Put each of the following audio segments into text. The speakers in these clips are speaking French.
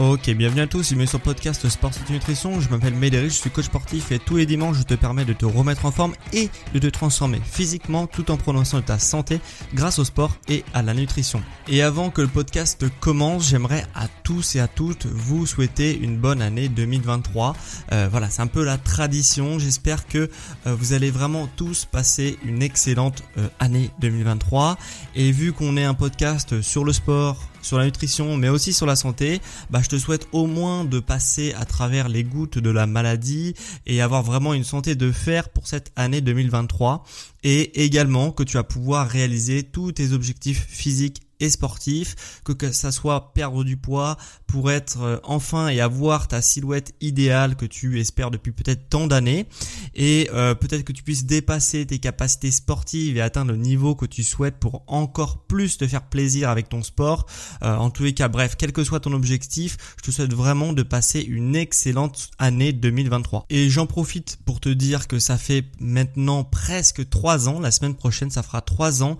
Ok, bienvenue à tous, bienvenue sur le podcast Sport et Nutrition. Je m'appelle Médéric, je suis coach sportif et tous les dimanches je te permets de te remettre en forme et de te transformer physiquement tout en prononçant ta santé grâce au sport et à la nutrition. Et avant que le podcast commence, j'aimerais à tous et à toutes vous souhaiter une bonne année 2023. Euh, voilà, c'est un peu la tradition. J'espère que euh, vous allez vraiment tous passer une excellente euh, année 2023. Et vu qu'on est un podcast sur le sport, sur la nutrition, mais aussi sur la santé, bah, je te souhaite au moins de passer à travers les gouttes de la maladie et avoir vraiment une santé de fer pour cette année 2023 et également que tu vas pouvoir réaliser tous tes objectifs physiques et sportif, que, ça soit perdre du poids pour être euh, enfin et avoir ta silhouette idéale que tu espères depuis peut-être tant d'années et euh, peut-être que tu puisses dépasser tes capacités sportives et atteindre le niveau que tu souhaites pour encore plus te faire plaisir avec ton sport. Euh, en tous les cas, bref, quel que soit ton objectif, je te souhaite vraiment de passer une excellente année 2023. Et j'en profite pour te dire que ça fait maintenant presque trois ans, la semaine prochaine ça fera trois ans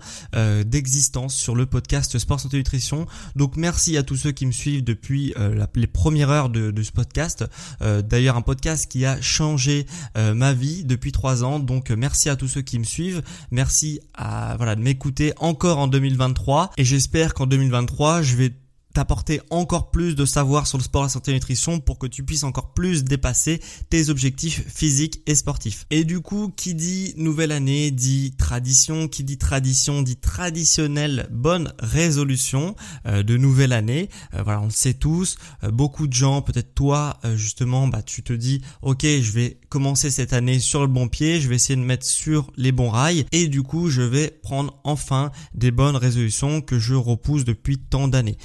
d'existence sur le podcast Sport Santé Nutrition. Donc merci à tous ceux qui me suivent depuis euh, les premières heures de, ce podcast. Euh, d'ailleurs un podcast qui a changé euh, ma vie depuis trois ans. Donc merci à tous ceux qui me suivent. Merci à voilà de m'écouter encore en 2023 et j'espère qu'en 2023 je vais t'apporter encore plus de savoir sur le sport, la santé et la nutrition pour que tu puisses encore plus dépasser tes objectifs physiques et sportifs. Et du coup, qui dit nouvelle année dit tradition, qui dit tradition dit traditionnelle bonne résolution euh, de nouvelle année. Euh, voilà, on le sait tous, euh, beaucoup de gens, peut-être toi justement, bah tu te dis OK, je vais commencer cette année sur le bon pied, je vais essayer de mettre sur les bons rails et du coup, je vais prendre enfin des bonnes résolutions que je repousse depuis tant d'années.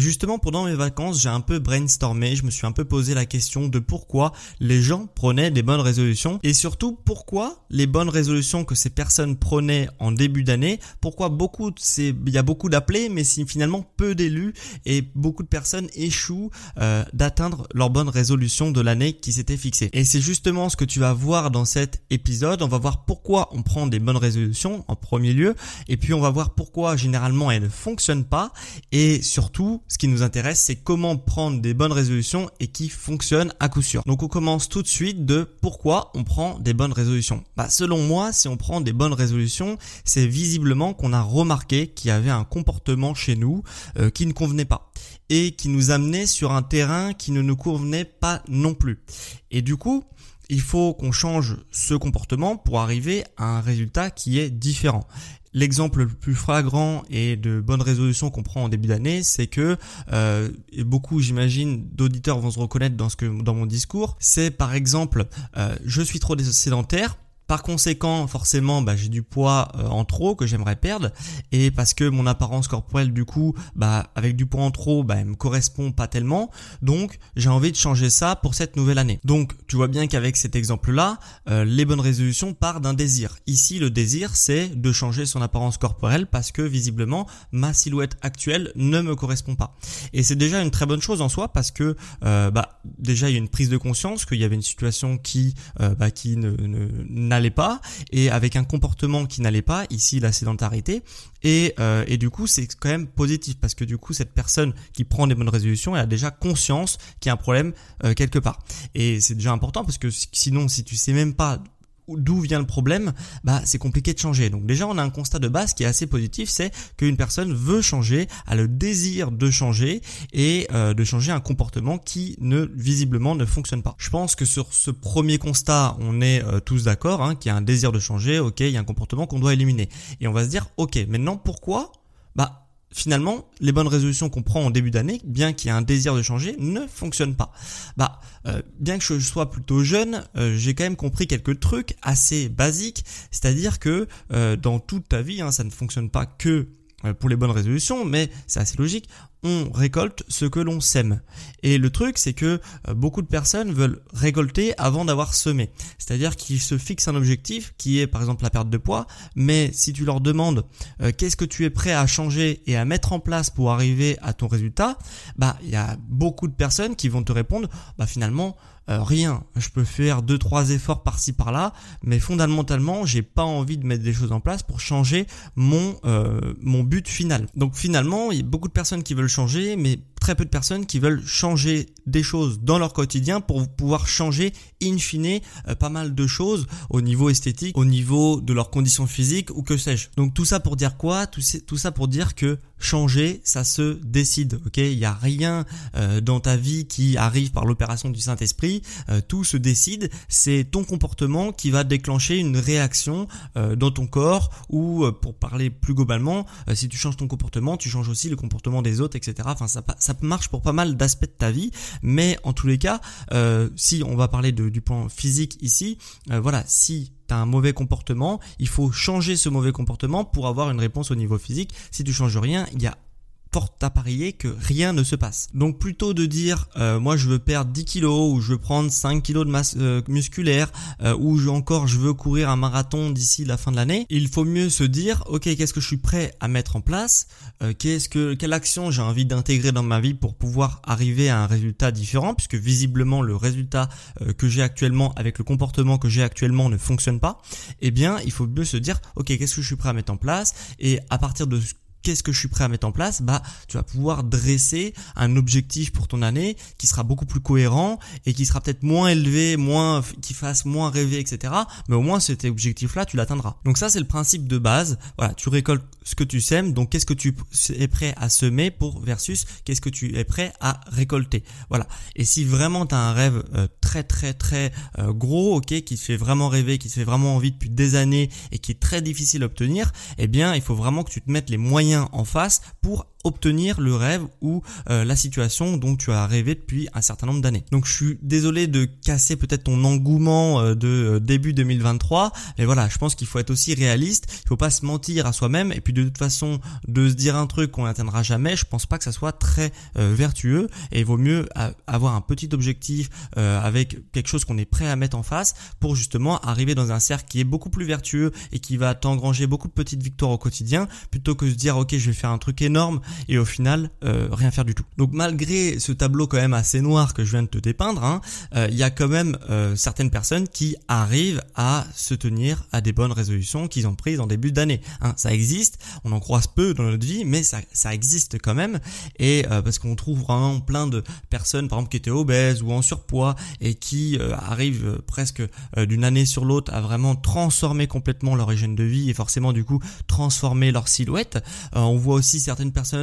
Justement, pendant mes vacances, j'ai un peu brainstormé, je me suis un peu posé la question de pourquoi les gens prenaient des bonnes résolutions et surtout pourquoi les bonnes résolutions que ces personnes prenaient en début d'année, pourquoi beaucoup c'est il y a beaucoup d'appelés mais finalement peu d'élus et beaucoup de personnes échouent euh, d'atteindre leurs bonnes résolutions de l'année qui s'était fixée. Et c'est justement ce que tu vas voir dans cet épisode, on va voir pourquoi on prend des bonnes résolutions en premier lieu et puis on va voir pourquoi généralement elles ne fonctionnent pas et surtout ce qui nous intéresse, c'est comment prendre des bonnes résolutions et qui fonctionnent à coup sûr. Donc on commence tout de suite de pourquoi on prend des bonnes résolutions. Bah, selon moi, si on prend des bonnes résolutions, c'est visiblement qu'on a remarqué qu'il y avait un comportement chez nous euh, qui ne convenait pas et qui nous amenait sur un terrain qui ne nous convenait pas non plus. Et du coup, il faut qu'on change ce comportement pour arriver à un résultat qui est différent. L'exemple le plus flagrant et de bonne résolution qu'on prend en début d'année, c'est que euh, beaucoup, j'imagine, d'auditeurs vont se reconnaître dans ce que dans mon discours. C'est par exemple, euh, je suis trop sédentaire par conséquent, forcément, bah, j'ai du poids euh, en trop que j'aimerais perdre, et parce que mon apparence corporelle, du coup, bah, avec du poids en trop, bah, elle me correspond pas tellement. Donc, j'ai envie de changer ça pour cette nouvelle année. Donc, tu vois bien qu'avec cet exemple-là, euh, les bonnes résolutions partent d'un désir. Ici, le désir, c'est de changer son apparence corporelle parce que visiblement, ma silhouette actuelle ne me correspond pas. Et c'est déjà une très bonne chose en soi parce que, euh, bah, déjà, il y a une prise de conscience qu'il y avait une situation qui, bah, qui ne, n'allait pas et avec un comportement qui n'allait pas, ici la sédentarité. Et, euh, et du coup, c'est quand même positif parce que du coup, cette personne qui prend des bonnes résolutions, elle a déjà conscience qu'il y a un problème euh, quelque part. Et c'est déjà important parce que sinon, si tu sais même pas d'où vient le problème, bah c'est compliqué de changer. Donc déjà on a un constat de base qui est assez positif, c'est qu'une personne veut changer, a le désir de changer et euh, de changer un comportement qui ne visiblement ne fonctionne pas. Je pense que sur ce premier constat, on est euh, tous d'accord, hein, qu'il y a un désir de changer, ok, il y a un comportement qu'on doit éliminer. Et on va se dire, ok, maintenant pourquoi? Bah finalement, les bonnes résolutions qu'on prend en début d'année, bien qu'il y ait un désir de changer, ne fonctionnent pas. Bah, euh, bien que je sois plutôt jeune, euh, j'ai quand même compris quelques trucs assez basiques, c'est-à-dire que euh, dans toute ta vie, hein, ça ne fonctionne pas que pour les bonnes résolutions, mais c'est assez logique on récolte ce que l'on sème. Et le truc, c'est que euh, beaucoup de personnes veulent récolter avant d'avoir semé. C'est-à-dire qu'ils se fixent un objectif qui est par exemple la perte de poids, mais si tu leur demandes euh, qu'est-ce que tu es prêt à changer et à mettre en place pour arriver à ton résultat, bah il y a beaucoup de personnes qui vont te répondre bah finalement euh, rien. Je peux faire deux trois efforts par-ci par-là, mais fondamentalement, j'ai pas envie de mettre des choses en place pour changer mon mon but final. Donc finalement, il y a beaucoup de personnes qui veulent changer, mais très peu de personnes qui veulent changer des choses dans leur quotidien pour pouvoir changer in fine euh, pas mal de choses au niveau esthétique, au niveau de leurs conditions physiques ou que sais-je. Donc tout ça pour dire quoi? Tout ça pour dire que changer, ça se décide. Ok, il n'y a rien euh, dans ta vie qui arrive par l'opération du Saint-Esprit. Euh, tout se décide. C'est ton comportement qui va déclencher une réaction dans ton corps ou, pour parler plus globalement, si tu changes ton comportement, tu changes aussi le comportement des autres, etc. Enfin, ça, ça marche pour pas mal d'aspects de ta vie, mais en tous les cas, euh, si on va parler de, du point physique ici, euh, voilà, si tu as un mauvais comportement, il faut changer ce mauvais comportement pour avoir une réponse au niveau physique. Si tu changes rien, il y a porte à parier que rien ne se passe. Donc plutôt de dire euh, moi je veux perdre 10 kilos ou je veux prendre 5 kilos de masse euh, musculaire euh, ou encore je veux courir un marathon d'ici la fin de l'année, il faut mieux se dire ok qu'est-ce que je suis prêt à mettre en place, qu'est-ce que quelle action j'ai envie d'intégrer dans ma vie pour pouvoir arriver à un résultat différent puisque visiblement le résultat que j'ai actuellement avec le comportement que j'ai actuellement ne fonctionne pas. Eh bien il faut mieux se dire ok qu'est-ce que je suis prêt à mettre en place et à partir de qu'est-ce que je suis prêt à mettre en place Bah, tu vas pouvoir dresser un objectif pour ton année qui sera beaucoup plus cohérent et qui sera peut-être moins élevé, moins, qui fasse moins rêver, etc. Mais au moins cet objectif-là, tu l'atteindras. Donc ça, c'est le principe de base. Voilà, tu récoltes ce que tu sèmes. Donc qu'est-ce que tu es prêt à semer pour versus qu'est-ce que tu es prêt à récolter. Voilà. Et si vraiment tu as un rêve euh, très très très euh, gros, ok, qui te fait vraiment rêver, qui te fait vraiment envie depuis des années et qui est très difficile à obtenir, eh bien, il faut vraiment que tu te mettes les moyens en face pour obtenir le rêve ou euh, la situation dont tu as rêvé depuis un certain nombre d'années. Donc je suis désolé de casser peut-être ton engouement euh, de euh, début 2023, mais voilà, je pense qu'il faut être aussi réaliste, il faut pas se mentir à soi-même. Et puis de toute façon de se dire un truc qu'on n'atteindra jamais, je pense pas que ça soit très vertueux. Et il vaut mieux avoir un petit objectif avec quelque chose qu'on est prêt à mettre en face pour justement arriver dans un cercle qui est beaucoup plus vertueux et qui va t'engranger beaucoup de petites victoires au quotidien plutôt que de se dire ok je vais faire un truc énorme et au final euh, rien faire du tout. Donc malgré ce tableau quand même assez noir que je viens de te dépeindre, hein, euh, il y a quand même euh, certaines personnes qui arrivent à se tenir à des bonnes résolutions qu'ils ont prises en début d'année. Hein. ça existe, on en croise peu dans notre vie, mais ça, ça existe quand même et parce qu'on trouve vraiment plein de personnes par exemple qui étaient obèses ou en surpoids et qui arrivent presque d'une année sur l'autre à vraiment transformer complètement leur hygiène de vie et forcément du coup transformer leur silhouette. on voit aussi certaines personnes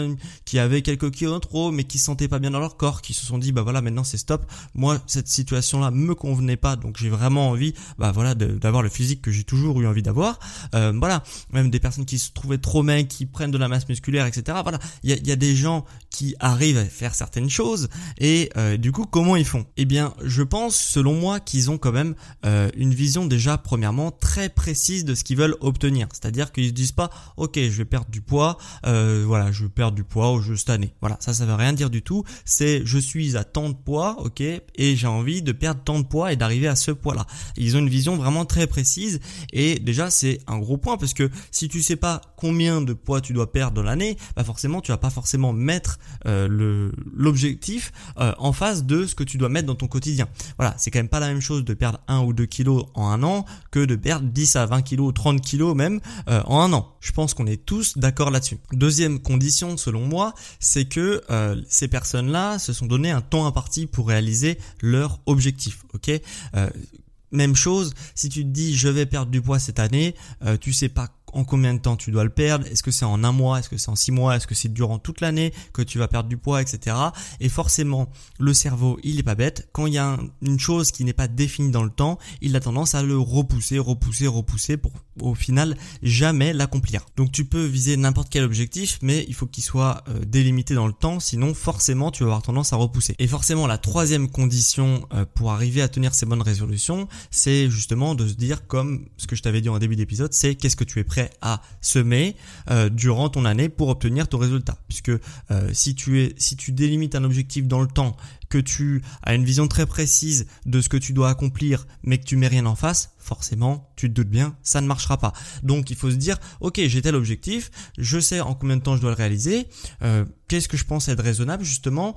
qui avaient quelques kilos trop, mais qui se sentaient pas bien dans leur corps, qui se sont dit bah voilà maintenant c'est stop. Moi cette situation là me convenait pas, donc j'ai vraiment envie bah voilà d'avoir le physique que j'ai toujours eu envie d'avoir. Euh, voilà, même des personnes qui se trouvaient trop maigres, qui prennent de la masse musculaire, etc. Voilà, il y a, des gens qui arrivent à faire certaines choses et euh, du coup comment ils font? Eh bien je pense selon moi qu'ils ont quand même euh, une vision déjà premièrement très précise de ce qu'ils veulent obtenir. C'est-à-dire qu'ils se disent pas ok je vais perdre du poids, voilà je vais du poids au jeu cette année. Voilà, ça, ça veut rien dire du tout. C'est je suis à tant de poids, ok, et j'ai envie de perdre tant de poids et d'arriver à ce poids-là. Ils ont une vision vraiment très précise et déjà c'est un gros point parce que si tu sais pas combien de poids tu dois perdre dans l'année, bah forcément tu vas pas forcément mettre euh, l'objectif euh, en face de ce que tu dois mettre dans ton quotidien. Voilà, c'est quand même pas la même chose de perdre 1 ou 2 kilos en un an que de perdre 10 à 20 kilos, 30 kilos même euh, en un an. Je pense qu'on est tous d'accord là-dessus. Deuxième condition selon moi, c'est que ces personnes-là se sont donné un temps imparti pour réaliser leur objectif. Ok? Même chose, si tu te dis je vais perdre du poids cette année, euh, tu sais pas en combien de temps tu dois le perdre, est-ce que c'est en un mois, est-ce que c'est en six mois, est-ce que c'est durant toute l'année que tu vas perdre du poids, etc. Et forcément, le cerveau, il est pas bête. Quand il y a une chose qui n'est pas définie dans le temps, il a tendance à le repousser, repousser, repousser pour au final jamais l'accomplir. Donc tu peux viser n'importe quel objectif, mais il faut qu'il soit euh, délimité dans le temps, sinon forcément tu vas avoir tendance à repousser. Et forcément la troisième condition euh, pour arriver à tenir ces bonnes résolutions, c'est justement de se dire comme ce que je t'avais dit en début d'épisode, c'est qu'est-ce que tu es à semer euh, durant ton année pour obtenir ton résultat. Puisque euh, si tu es, si tu délimites un objectif dans le temps, que tu as une vision très précise de ce que tu dois accomplir, mais que tu mets rien en face, forcément, tu te doutes bien, ça ne marchera pas. Donc il faut se dire, ok, j'ai tel objectif, je sais en combien de temps je dois le réaliser, euh, qu'est-ce que je pense être raisonnable justement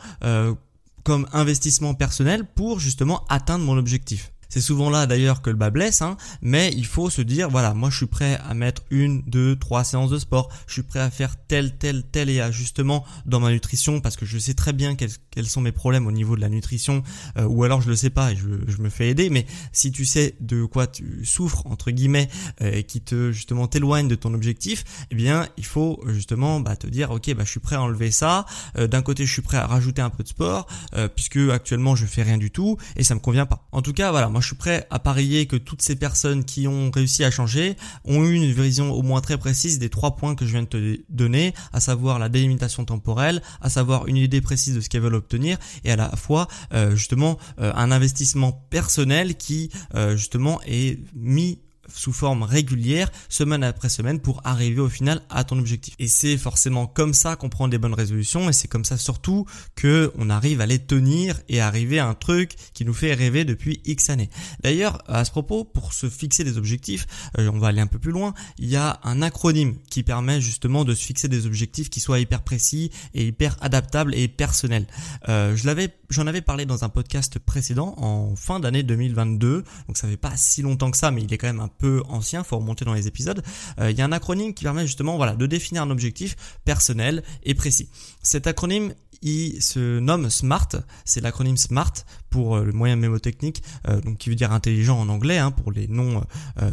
comme investissement personnel pour justement atteindre mon objectif. C'est souvent là d'ailleurs que le bas blesse, hein, mais il faut se dire, voilà, moi je suis prêt à mettre une, deux, trois séances de sport, je suis prêt à faire tel, tel, tel et ajustement dans ma nutrition parce que je sais très bien quels, quels sont mes problèmes au niveau de la nutrition, euh, ou alors je le sais pas et je, je, me fais aider, mais si tu sais de quoi tu souffres, entre guillemets, euh, et qui te justement t'éloigne de ton objectif, eh bien il faut justement bah, te dire, ok, bah, je suis prêt à enlever ça, euh, d'un côté je suis prêt à rajouter un peu de sport, puisque actuellement je fais rien du tout et ça me convient pas. En tout cas, voilà, moi je suis prêt à parier que toutes ces personnes qui ont réussi à changer ont eu une vision au moins très précise des trois points que je viens de te donner, à savoir la délimitation temporelle, à savoir une idée précise de ce qu'elles veulent obtenir et à la fois euh, justement euh, un investissement personnel qui euh, justement est mis sous forme régulière, semaine après semaine, pour arriver au final à ton objectif. Et c'est forcément comme ça qu'on prend des bonnes résolutions et c'est comme ça surtout que on arrive à les tenir et arriver à un truc qui nous fait rêver depuis X années. D'ailleurs, à ce propos, pour se fixer des objectifs, euh, on va aller un peu plus loin, il y a un acronyme qui permet justement de se fixer des objectifs qui soient hyper précis et hyper adaptables et personnels. Euh, je l'avais, j'en avais parlé dans un podcast précédent en fin d'année 2022, donc ça fait pas si longtemps que ça, mais il est quand même un peu ancien, faut remonter dans les épisodes. Euh, il y a un acronyme qui permet justement voilà de définir un objectif personnel et précis. Cet acronyme il se nomme SMART, c'est l'acronyme SMART pour euh, le moyen mémotechnique, euh, donc qui veut dire intelligent en anglais hein, pour les non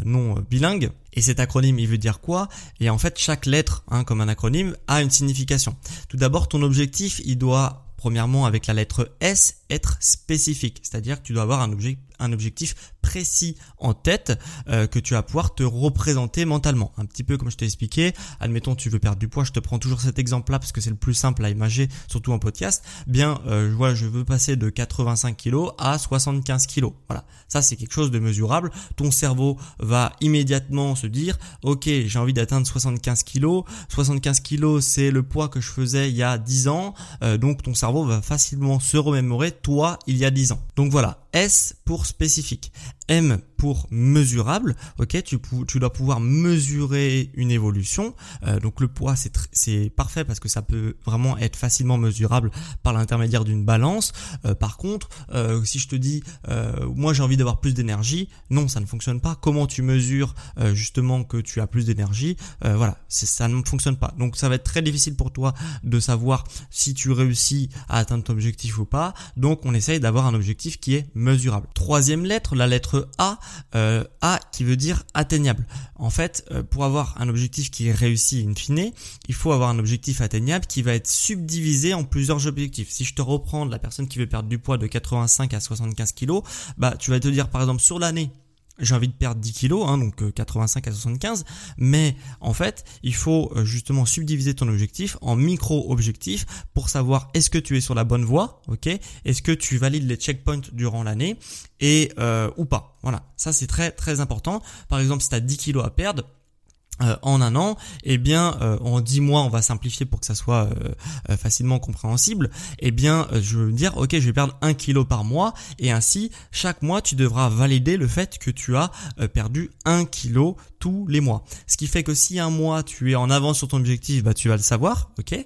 non bilingues. Et cet acronyme, il veut dire quoi? Et en fait, chaque lettre, hein, comme un acronyme, a une signification. Tout d'abord, ton objectif, il doit premièrement avec la lettre S être spécifique, c'est-à-dire que tu dois avoir un, un objectif précis en tête euh, que tu vas pouvoir te représenter mentalement. Un petit peu comme je t'ai expliqué, admettons tu veux perdre du poids, je te prends toujours cet exemple-là parce que c'est le plus simple à imager, surtout en podcast. Bien, euh, vois, je veux passer de 85 kg à 75 kg. Voilà, ça c'est quelque chose de mesurable. Ton cerveau va immédiatement se dire, ok, j'ai envie d'atteindre 75 kg. 75 kg, c'est le poids que je faisais il y a 10 ans. Euh, donc ton cerveau va facilement se remémorer toi il y a 10 ans. Donc voilà, S pour spécifique. M pour mesurable, ok, tu, tu dois pouvoir mesurer une évolution. Euh, donc le poids c'est c'est parfait parce que ça peut vraiment être facilement mesurable par l'intermédiaire d'une balance. Euh, par contre, euh, si je te dis moi j'ai envie d'avoir plus d'énergie, non ça ne fonctionne pas. Comment tu mesures justement que tu as plus d'énergie Voilà, ça ne fonctionne pas. Donc ça va être très difficile pour toi de savoir si tu réussis à atteindre ton objectif ou pas. Donc on essaye d'avoir un objectif qui est mesurable. Troisième lettre, la lettre a, euh, A qui veut dire atteignable. En fait, euh, pour avoir un objectif qui est réussi in fine, il faut avoir un objectif atteignable qui va être subdivisé en plusieurs objectifs. Si je te reprends la personne qui veut perdre du poids de 85 à 75 kg, bah tu vas te dire par exemple sur l'année, j'ai envie de perdre 10 kilos, hein, donc 85 euh, à 75, mais en fait, il faut euh, justement subdiviser ton objectif en micro-objectifs pour savoir est-ce que tu es sur la bonne voie, ok Est-ce que tu valides les checkpoints durant l'année et euh, ou pas Voilà, ça c'est très très important. Par exemple, si tu as 10 kilos à perdre, euh, en un an, eh bien, euh, en dix mois, on va simplifier pour que ça soit euh, facilement compréhensible. Eh bien, je veux dire, ok, je vais perdre un kilo par mois, et ainsi, chaque mois, tu devras valider le fait que tu as perdu un kilo les mois. Ce qui fait que si un mois tu es en avance sur ton objectif, bah tu vas le savoir, ok?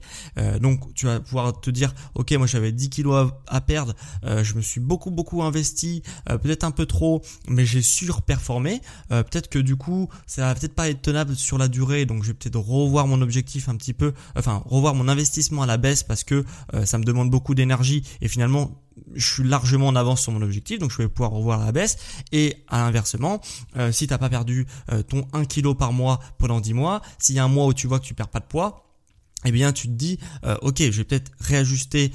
donc tu vas pouvoir te dire, ok, moi j'avais 10 kilos à, perdre, je me suis beaucoup beaucoup investi, peut-être un peu trop, mais j'ai surperformé. peut-être que du coup, ça va peut-être pas être tenable sur la durée, donc je vais peut-être revoir mon objectif un petit peu, enfin revoir mon investissement à la baisse parce que euh, ça me demande beaucoup d'énergie et finalement je suis largement en avance sur mon objectif, donc je vais pouvoir revoir la baisse. Et à l'inversement, euh, si t'as pas perdu euh, ton 1 kg par mois pendant 10 mois, s'il y a un mois où tu vois que tu perds pas de poids, eh bien tu te dis ok je vais peut-être réajuster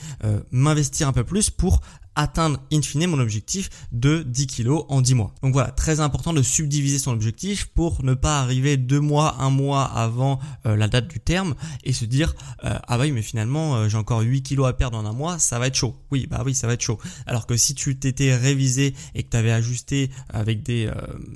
m'investir un peu plus pour atteindre in fine mon objectif de 10 kilos en 10 mois. Donc voilà, très important de subdiviser son objectif pour ne pas arriver deux mois, un mois avant euh, la date du terme et se dire euh, ah bah oui mais finalement euh, j'ai encore 8 kilos à perdre en un mois, ça va être chaud. Oui bah oui ça va être chaud. Alors que si tu t'étais révisé et que tu avais ajusté avec des,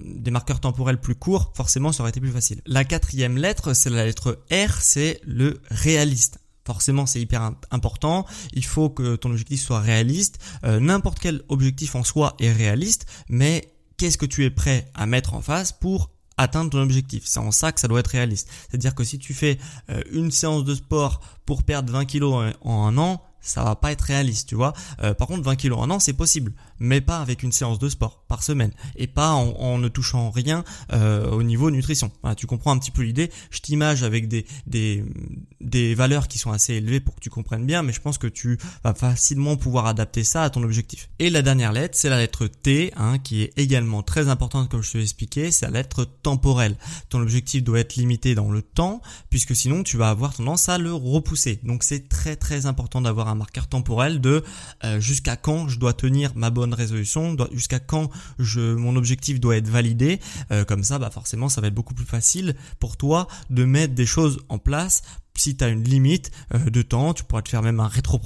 des marqueurs temporels plus courts, forcément ça aurait été plus facile. La quatrième lettre c'est la lettre R, c'est le réaliste. Forcément, c'est hyper important. Il faut que ton objectif soit réaliste. Euh, n'importe quel objectif en soi est réaliste, mais qu'est-ce que tu es prêt à mettre en face pour atteindre ton objectif? C'est en ça que ça doit être réaliste. C'est-à-dire que si tu fais euh, une séance de sport pour perdre 20 kilos en un an, ça va pas être réaliste, tu vois. Euh, par contre, 20 kilos en an, c'est possible, mais pas avec une séance de sport par semaine et pas en, ne touchant rien euh, au niveau nutrition. tu comprends un petit peu l'idée. Je t'image avec des, des des valeurs qui sont assez élevées pour que tu comprennes bien, mais je pense que tu vas facilement pouvoir adapter ça à ton objectif. Et la dernière lettre, c'est la lettre T, hein, qui est également très importante comme je te l'ai expliqué. C'est la lettre temporelle. Ton objectif doit être limité dans le temps, puisque sinon tu vas avoir tendance à le repousser. Donc c'est très très important d'avoir un marqueur temporel de euh, jusqu'à quand je dois tenir ma bonne résolution, jusqu'à quand je, mon objectif doit être validé. Euh, comme ça, bah forcément, ça va être beaucoup plus facile pour toi de mettre des choses en place si tu as une limite euh, de temps, tu pourras te faire même un rétro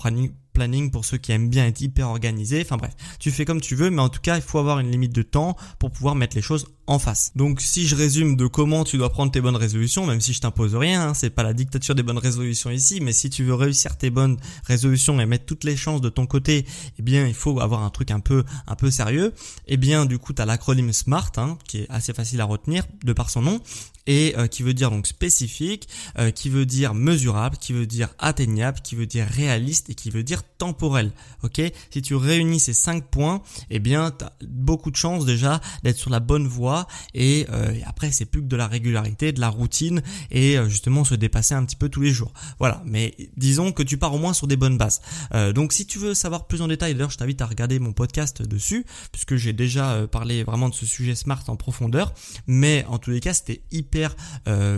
planning pour ceux qui aiment bien être hyper organisés. Enfin bref, tu fais comme tu veux, mais en tout cas, il faut avoir une limite de temps pour pouvoir mettre les choses en face. Donc si je résume de comment tu dois prendre tes bonnes résolutions, même si je t'impose rien, hein, c'est pas la dictature des bonnes résolutions ici, mais si tu veux réussir tes bonnes résolutions et mettre toutes les chances de ton côté, eh bien il faut avoir un truc un peu un peu sérieux. Eh bien du coup tu as l'acronyme SMART hein, qui est assez facile à retenir de par son nom et euh, qui veut dire donc spécifique, euh, qui veut dire mesurable, qui veut dire atteignable, qui veut dire réaliste et qui veut dire temporel. Ok? Si tu réunis ces cinq points, eh bien tu as beaucoup de chances déjà d'être sur la bonne voie euh, et, après c'est plus que de la régularité, de la routine et euh, justement se dépasser un petit peu tous les jours. Voilà, mais disons que tu pars au moins sur des bonnes bases. Euh, donc si tu veux savoir plus en détail, d'ailleurs je t'invite à regarder mon podcast dessus puisque j'ai déjà parlé vraiment de ce sujet smart en profondeur, mais en tous les cas c'était hyper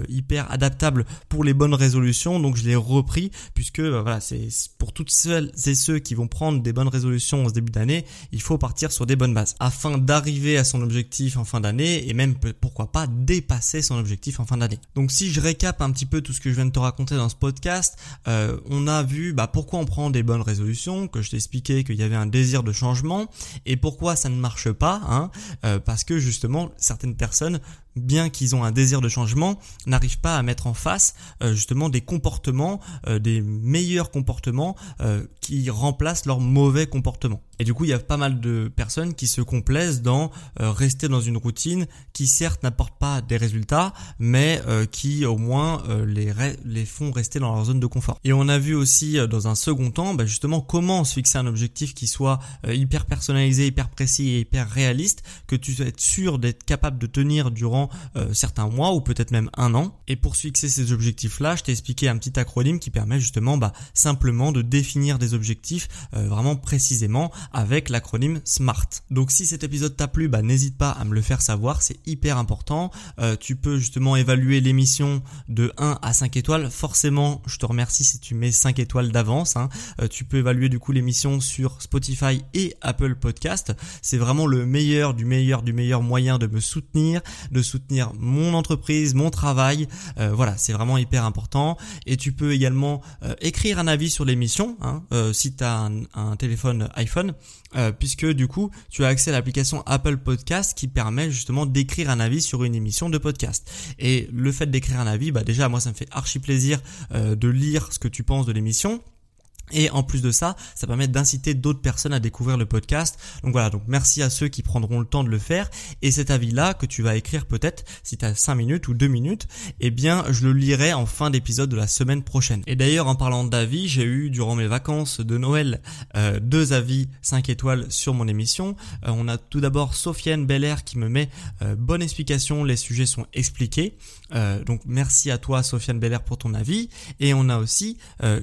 hyper adaptable pour les bonnes résolutions, donc je l'ai repris puisque voilà c'est pour toutes celles et ceux qui vont prendre des bonnes résolutions en début d'année, il faut partir sur des bonnes bases afin d'arriver à son objectif en fin d'année et même pourquoi pas dépasser son objectif en fin d'année. Donc si je récap un petit peu tout ce que je viens de te raconter dans ce podcast, euh, on a vu bah, pourquoi on prend des bonnes résolutions, que je t'ai expliqué qu'il y avait un désir de changement et pourquoi ça ne marche pas, hein, euh, parce que justement certaines personnes bien qu'ils ont un désir de changement, n'arrivent pas à mettre en face euh, justement des comportements, euh, des meilleurs comportements euh, qui remplacent leurs mauvais comportements. Et du coup, il y a pas mal de personnes qui se complaisent dans rester dans une routine qui certes n'apporte pas des résultats, mais qui au moins les, font rester dans leur zone de confort. Et on a vu aussi dans un second temps bah, justement comment se fixer un objectif qui soit hyper personnalisé, hyper précis et hyper réaliste, que tu sois sûr d'être capable de tenir durant euh, certains mois ou peut-être même un an. Et pour fixer ces objectifs-là, je t'ai expliqué un petit acronyme qui permet justement bah, simplement de définir des objectifs euh, vraiment précisément avec l'acronyme SMART. Donc si cet épisode t'a plu, bah, n'hésite pas à me le faire savoir, c'est hyper important. Euh, tu peux justement évaluer l'émission de 1 à 5 étoiles. Forcément, je te remercie si tu mets 5 étoiles d'avance. Hein. tu peux évaluer du coup l'émission sur Spotify et Apple Podcast. C'est vraiment le meilleur du meilleur du meilleur moyen de me soutenir, de soutenir soutenir mon entreprise, mon travail. Euh, voilà, c'est vraiment hyper important. Et tu peux également euh, écrire un avis sur l'émission hein, si tu as un, téléphone iPhone, puisque du coup, tu as accès à l'application Apple Podcast qui permet justement d'écrire un avis sur une émission de podcast. Et le fait d'écrire un avis, bah déjà moi ça me fait archi plaisir de lire ce que tu penses de l'émission et en plus de ça, ça permet d'inciter d'autres personnes à découvrir le podcast. Donc voilà, donc merci à ceux qui prendront le temps de le faire. Et cet avis-là que tu vas écrire peut-être, si tu as 5 minutes ou 2 minutes, eh bien je le lirai en fin d'épisode de la semaine prochaine. Et d'ailleurs en parlant d'avis, j'ai eu durant mes vacances de Noël euh, deux avis 5 étoiles sur mon émission. Euh, on a tout d'abord Sofiane Belair qui me met euh, bonne explication, les sujets sont expliqués. donc merci à toi Sofiane Belair pour ton avis. Et on a aussi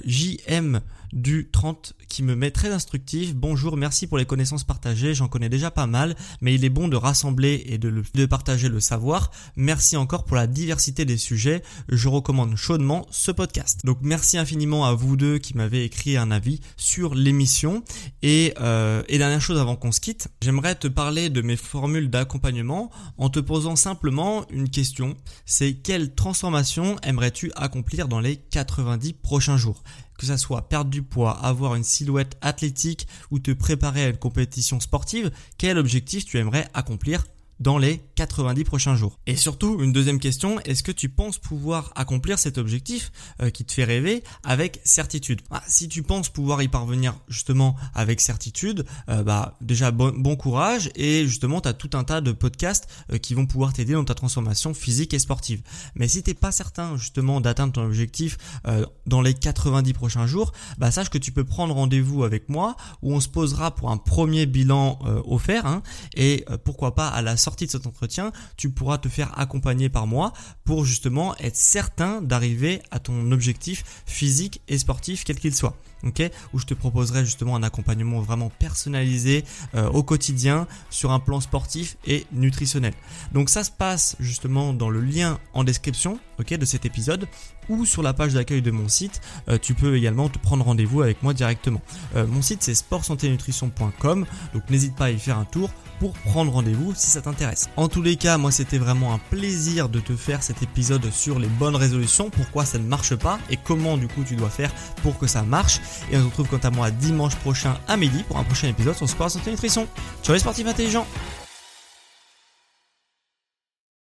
JM du 30 qui me met très instructif. Bonjour, merci pour les connaissances partagées, j'en connais déjà pas mal, mais il est bon de rassembler et de, partager le savoir. Merci encore pour la diversité des sujets, je recommande chaudement ce podcast. Donc merci infiniment à vous deux qui m'avez écrit un avis sur l'émission. Et, euh, et dernière chose avant qu'on se quitte, j'aimerais te parler de mes formules d'accompagnement en te posant simplement une question, c'est quelle transformation aimerais-tu accomplir dans les 90 prochains jours? Que ça soit perdre du poids, avoir une silhouette athlétique ou te préparer à une compétition sportive, quel objectif tu aimerais accomplir? Dans les 90 prochains jours. Et surtout, une deuxième question, est-ce que tu penses pouvoir accomplir cet objectif euh, qui te fait rêver avec certitude? Bah, Si tu penses pouvoir y parvenir justement avec certitude, euh, bah déjà bon, bon, courage et justement tu as tout un tas de podcasts euh, qui vont pouvoir t'aider dans ta transformation physique et sportive. Mais si t'es pas certain justement d'atteindre ton objectif dans les 90 prochains jours, bah sache que tu peux prendre rendez-vous avec moi où on se posera pour un premier bilan offert hein, et pourquoi pas à la sortie de cet entretien, tu pourras te faire accompagner par moi pour justement être certain d'arriver à ton objectif physique et sportif quel qu'il soit. ok? Où je te proposerai justement un accompagnement vraiment personnalisé euh, au quotidien sur un plan sportif et nutritionnel. Donc ça se passe justement dans le lien en description ok de cet épisode ou sur la page d'accueil de mon site. Euh, tu peux également te prendre rendez-vous avec moi directement. Euh, mon site c'est sportsanténutrition.com donc n'hésite pas à y faire un tour pour prendre rendez-vous si ça t'intéresse. En tous les cas, moi c'était vraiment un plaisir de te faire cet épisode sur les bonnes résolutions, pourquoi ça ne marche pas et comment du coup tu dois faire pour que ça marche. Et on se retrouve quant à moi dimanche prochain à midi pour un prochain épisode sur Sport Santé Nutrition. Ciao les sportifs intelligents